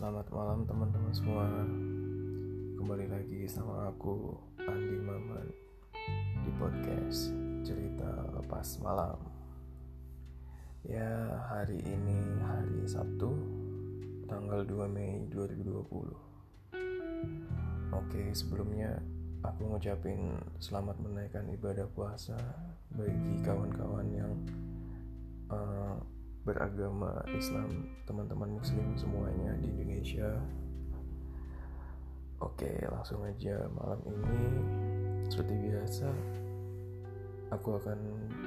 Selamat malam teman-teman semua. Kembali lagi sama aku Andi Maman Di podcast Cerita Lepas Malam. Ya hari ini hari Sabtu Tanggal 2 Mei 2020 Oke sebelumnya Aku ngucapin selamat menaikkan ibadah puasa Bagi kawan-kawan yang uh, beragama Islam teman-teman muslim semuanya di Indonesia. Oke langsung aja malam ini. Seperti biasa aku akan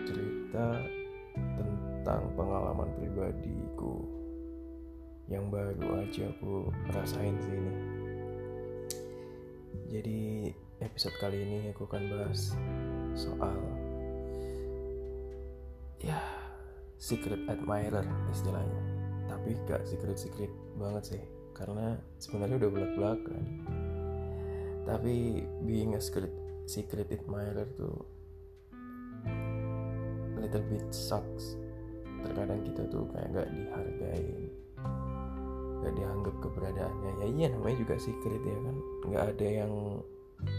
cerita tentang pengalaman pribadiku yang baru aja aku rasain sih ini jadi episode kali ini aku akan bahas soal ya secret admirer istilahnya. Tapi gak secret secret banget sih karena sebenarnya udah belak belakan tapi being a secret secret admirer tuh little bit sucks. Terkadang kita tuh kayak gak dihargain gak dianggap keberadaannya. Ya iya namanya juga secret ya kan. Nggak ada yang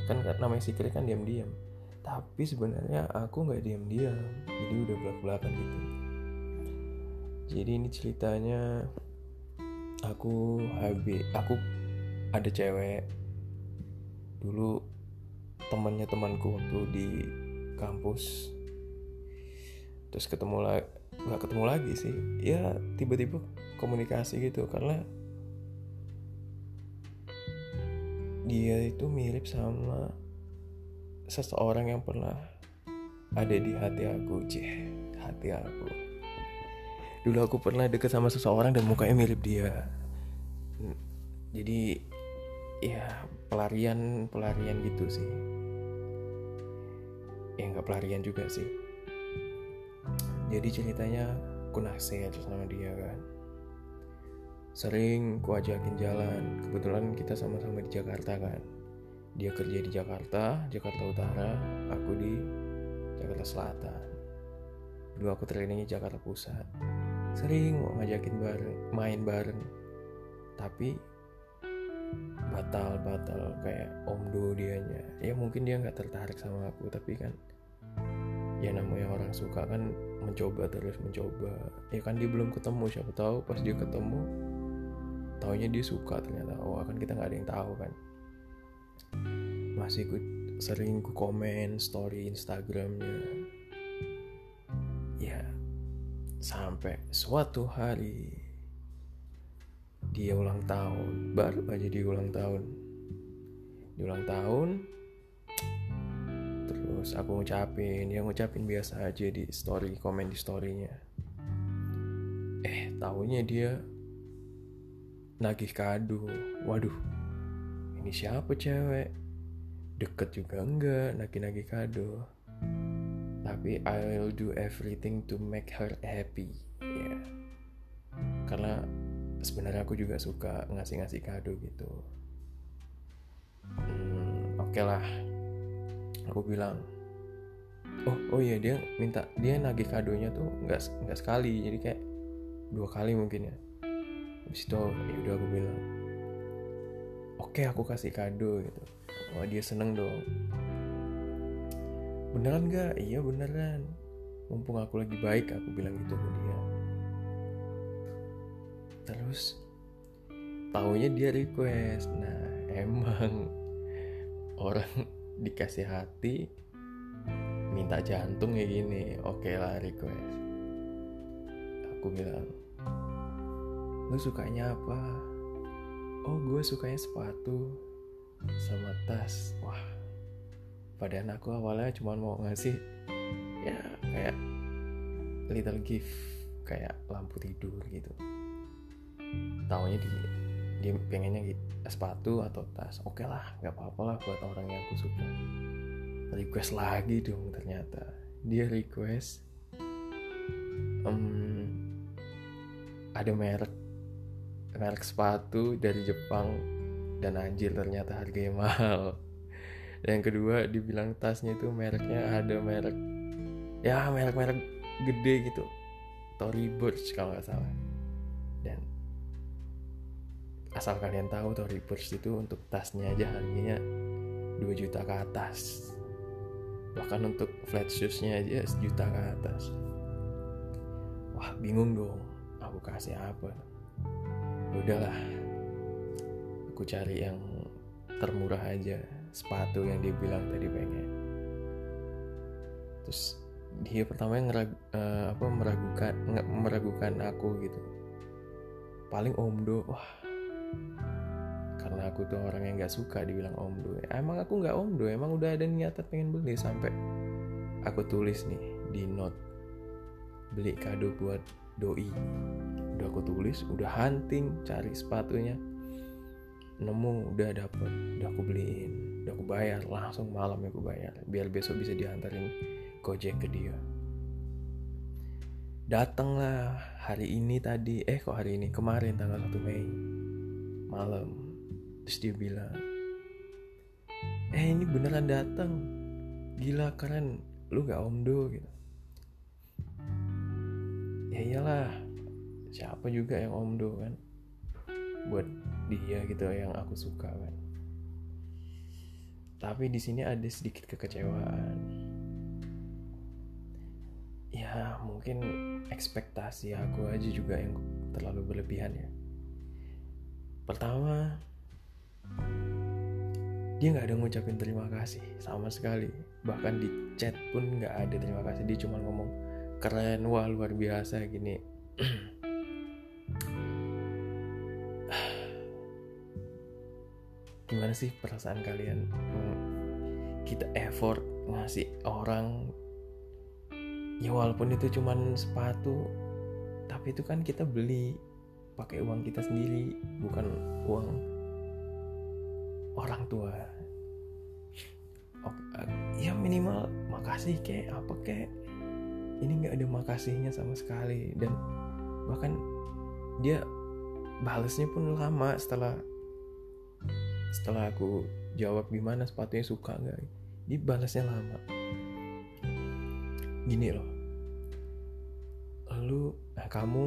kan namanya secret kan diam-diam. Tapi sebenarnya aku nggak diam-diam jadi udah belak belakan gitu jadi ini ceritanya aku habis aku ada cewek. Dulu temannya temanku waktu di kampus. Terus ketemu lagi nggak ketemu lagi sih. Ya tiba-tiba komunikasi gitu karena dia itu mirip sama seseorang yang pernah ada di hati aku, cih, hati aku dulu aku pernah deket sama seseorang dan mukanya mirip dia. Jadi ya pelarian pelarian gitu sih. Ya nggak pelarian juga sih. Jadi ceritanya aku naksir sama dia kan. Sering ku ajakin jalan. Kebetulan kita sama-sama di Jakarta kan. Dia kerja di Jakarta Jakarta Utara aku di Jakarta Selatan. Dulu aku trainingnya Jakarta Pusat sering mau ngajakin bareng main bareng. Tapi batal batal kayak omdo dianya. Ya mungkin dia nggak tertarik sama aku tapi kan ya namanya orang suka kan mencoba terus mencoba. Ya kan dia belum ketemu siapa tahu pas dia ketemu taunya dia suka ternyata. Oh kan kita nggak ada yang tahu kan. Masih ku sering ku komen story Instagramnya Sampai suatu hari dia ulang tahun, baru aja di ulang tahun. Di ulang tahun, terus aku ngucapin, dia ngucapin biasa aja di story, komen di storynya. Eh, tahunya dia nagih kado. Waduh, ini siapa cewek? Deket juga enggak, nagih-nagih kado tapi I'll do everything to make her happy ya yeah. karena sebenarnya aku juga suka ngasih-ngasih kado gitu. Hmm, oke okay lah. Aku bilang oh oh iya dia minta dia nagih kadonya tuh nggak nggak sekali jadi kayak dua kali mungkin ya. Habis itu ya udah aku bilang oke okay, aku kasih kado gitu. Wah dia seneng dong beneran gak iya beneran. Mumpung aku lagi baik aku bilang gitu ke dia. Terus taunya dia request. Nah emang orang dikasih hati minta jantung kayak gini. Oke lah request. Aku bilang lu sukanya apa? Oh gue sukanya sepatu sama tas. Wah padahal aku awalnya cuma mau ngasih ya kayak little gift kayak lampu tidur gitu. Taunya di dia pengennya gitu sepatu atau tas. Oke okay lah nggak apa-apa lah buat orang yang aku suka. Request lagi dong ternyata. Dia request um, ada merek merek sepatu dari Jepang. Dan anjir ternyata harganya mahal yang kedua dibilang tasnya itu mereknya ada merek ya merek-merek gede gitu. Tory Burch kalau nggak salah. Dan asal kalian tahu Tory Burch itu untuk tasnya aja harganya 2 juta ke atas. Bahkan untuk flat shoesnya aja sejuta ke atas. Wah bingung dong aku kasih apa? Udahlah aku cari yang termurah aja sepatu yang dia bilang tadi pengen. Terus dia pertama yang ngerag, uh, apa meragukan meragukan aku gitu. Paling omdo wah. Karena aku tuh orang yang nggak suka dibilang omdo emang aku nggak omdo emang udah ada niatan pengen beli sampai aku tulis nih di note. Beli kado buat doi. Udah aku tulis udah hunting cari sepatunya nemu udah dapet udah aku beliin. Udah aku bayar langsung malam ya aku bayar biar besok bisa diantarin gojek ke dia. Datanglah hari ini tadi eh kok hari ini? Kemarin tanggal 1 Mei malam. Terus dia bilang eh ini beneran datang. Gila keren. Lu gak omdo gitu. Ya iyalah siapa juga yang omdo kan? Buat dia gitu yang aku suka kan. Tapi di sini ada sedikit kekecewaan. Ya mungkin ekspektasi aku aja juga yang terlalu berlebihan ya. Pertama dia nggak ada ngucapin terima kasih sama sekali. Bahkan di chat pun nggak ada terima kasih. Dia cuma ngomong keren wah luar biasa gini gimana sih perasaan kalian? Kita effort ngasih orang. Ya walaupun itu cuman sepatu tapi itu kan kita beli. Pakai uang kita sendiri bukan uang orang tua. Oh, ya minimal makasih kayak apa kayak ini nggak ada makasihnya sama sekali. Dan bahkan dia balasnya pun lama setelah setelah aku jawab gimana sepatunya suka nggak? Dia balasnya lama. Gini loh. Lalu nah kamu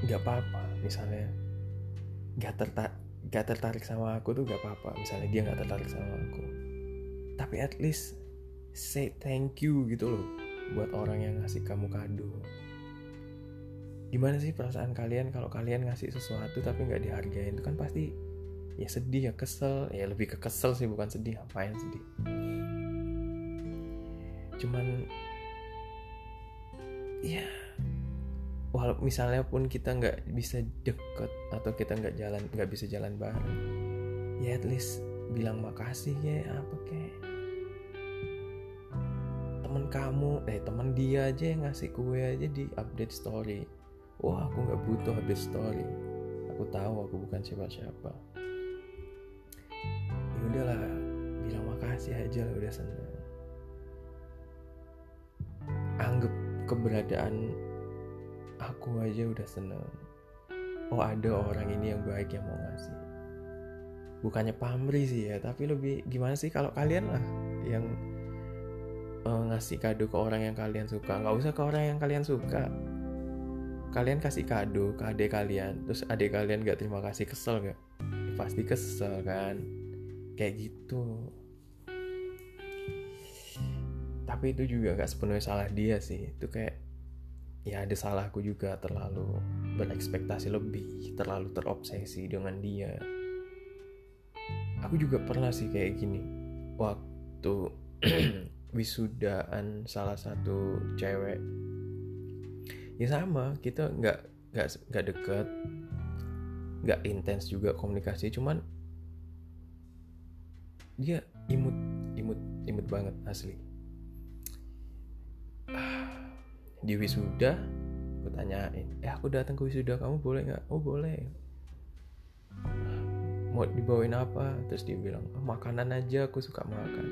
nggak apa-apa misalnya nggak tertarik gak tertarik sama aku tuh gak apa-apa misalnya dia gak tertarik sama aku. Tapi at least say thank you gitu loh buat orang yang ngasih kamu kado. Gimana sih perasaan kalian kalau kalian ngasih sesuatu tapi nggak dihargain? Itu kan pasti ya sedih ya kesel. Ya lebih ke kesel sih bukan sedih. Ngapain sedih? Cuman ya walau misalnya pun kita nggak bisa deket atau kita nggak jalan nggak bisa jalan bareng ya at least bilang makasih ya apa kayak temen kamu eh temen dia aja yang ngasih kue aja di update story. Wah aku nggak butuh update story. Aku tahu aku bukan siapa-siapa udahlah bilang makasih aja lah udah seneng. Anggap keberadaan aku aja udah seneng. Oh ada orang ini yang baik yang mau ngasih. Bukannya pamri sih ya tapi lebih gimana sih kalau kalian lah yang uh, ngasih kado ke orang yang kalian suka. Nggak usah ke orang yang kalian suka. Kalian kasih kado ke adik kalian terus adik kalian gak terima kasih kesel gak pasti kesel kan kayak gitu tapi itu juga gak sepenuhnya salah dia sih itu kayak ya ada salahku juga terlalu berekspektasi lebih, terlalu terobsesi dengan dia. Aku juga pernah sih kayak gini. Waktu wisudaan salah satu cewek. Ya sama, kita nggak nggak nggak deket, nggak intens juga komunikasi, cuman dia imut imut imut banget asli. Di wisuda gue tanyain eh aku datang ke wisuda kamu boleh nggak? Oh boleh. Mau dibawain apa? Terus dia bilang oh, makanan aja aku suka makan.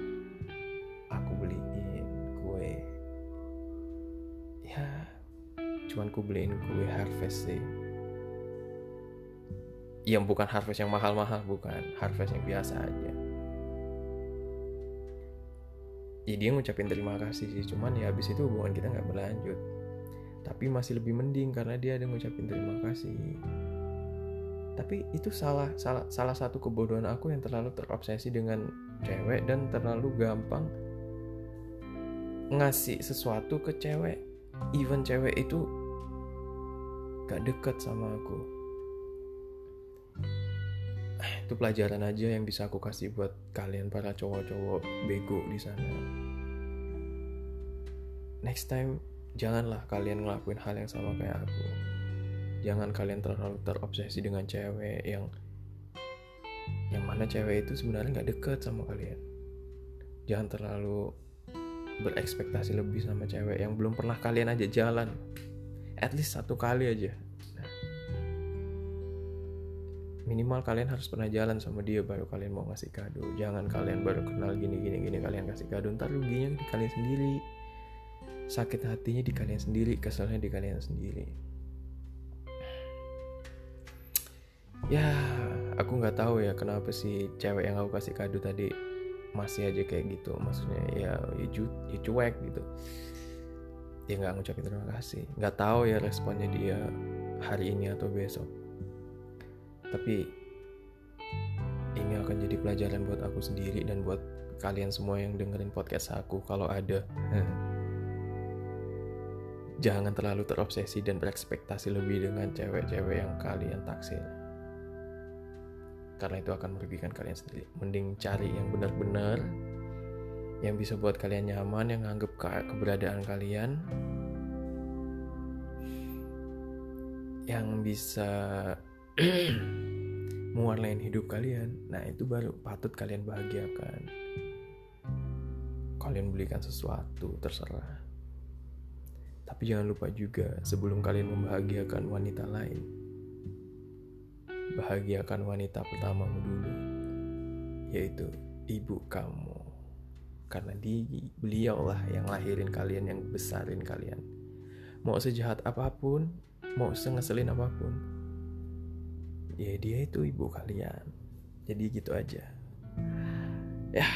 Aku beliin kue. Ya cuman ku beliin kue harvest sih. Yang bukan harvest yang mahal-mahal bukan. Harvest yang biasa aja ya dia ngucapin terima kasih sih. Cuman ya habis itu hubungan kita nggak berlanjut. Tapi masih lebih mending karena dia ada ngucapin terima kasih. Tapi itu salah salah salah satu kebodohan aku yang terlalu terobsesi dengan cewek dan terlalu gampang ngasih sesuatu ke cewek. Even cewek itu gak deket sama aku itu pelajaran aja yang bisa aku kasih buat kalian para cowok-cowok bego di sana. Next time janganlah kalian ngelakuin hal yang sama kayak aku. Jangan kalian terlalu terobsesi dengan cewek yang yang mana cewek itu sebenarnya nggak deket sama kalian. Jangan terlalu berekspektasi lebih sama cewek yang belum pernah kalian aja jalan. At least satu kali aja minimal kalian harus pernah jalan sama dia baru kalian mau ngasih kado. Jangan kalian baru kenal gini gini gini kalian kasih kado. Ntar ruginya di kalian sendiri. Sakit hatinya di kalian sendiri keselnya di kalian sendiri. Ya aku nggak tahu ya kenapa sih cewek yang aku kasih kado tadi masih aja kayak gitu. Maksudnya ya ya, ya cuek gitu. Dia nggak ngucapin terima kasih. Nggak tahu ya responnya dia hari ini atau besok tapi ini akan jadi pelajaran buat aku sendiri dan buat kalian semua yang dengerin podcast aku kalau ada. Jangan terlalu terobsesi dan berekspektasi lebih dengan cewek-cewek yang kalian taksir. Karena itu akan merugikan kalian sendiri. Mending cari yang benar-benar yang bisa buat kalian nyaman yang anggap ke keberadaan kalian. Yang bisa mewarnai hidup kalian nah itu baru patut kalian bahagiakan kalian belikan sesuatu terserah tapi jangan lupa juga sebelum kalian membahagiakan wanita lain bahagiakan wanita pertamamu dulu, yaitu ibu kamu. Karena di beliaulah yang lahirin kalian, yang besarin kalian. Mau sejahat apa pun, mau sengeselin apa pun, ya dia itu ibu kalian. Jadi gitu aja. Ya,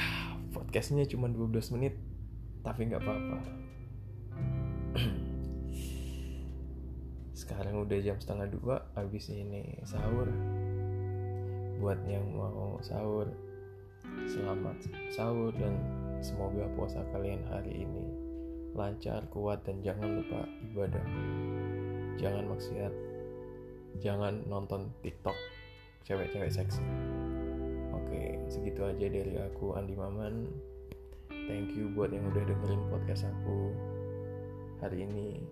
podcastnya cuma 12 menit, tapi nggak apa-apa. sekarang udah jam setengah dua habis ini sahur buat yang mau sahur selamat sahur dan semoga puasa kalian hari ini lancar kuat dan jangan lupa ibadah jangan maksiat jangan nonton tiktok cewek-cewek seksi. Oke segitu aja dari aku Andi Maman. Thank you buat yang udah dengerin podcast aku hari ini.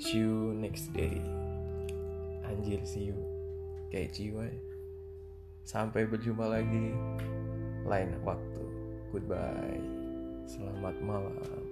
See you next day. Anjir see you. Kayak jiwa sampai berjumpa lagi. Lain waktu. Goodbye. Selamat malam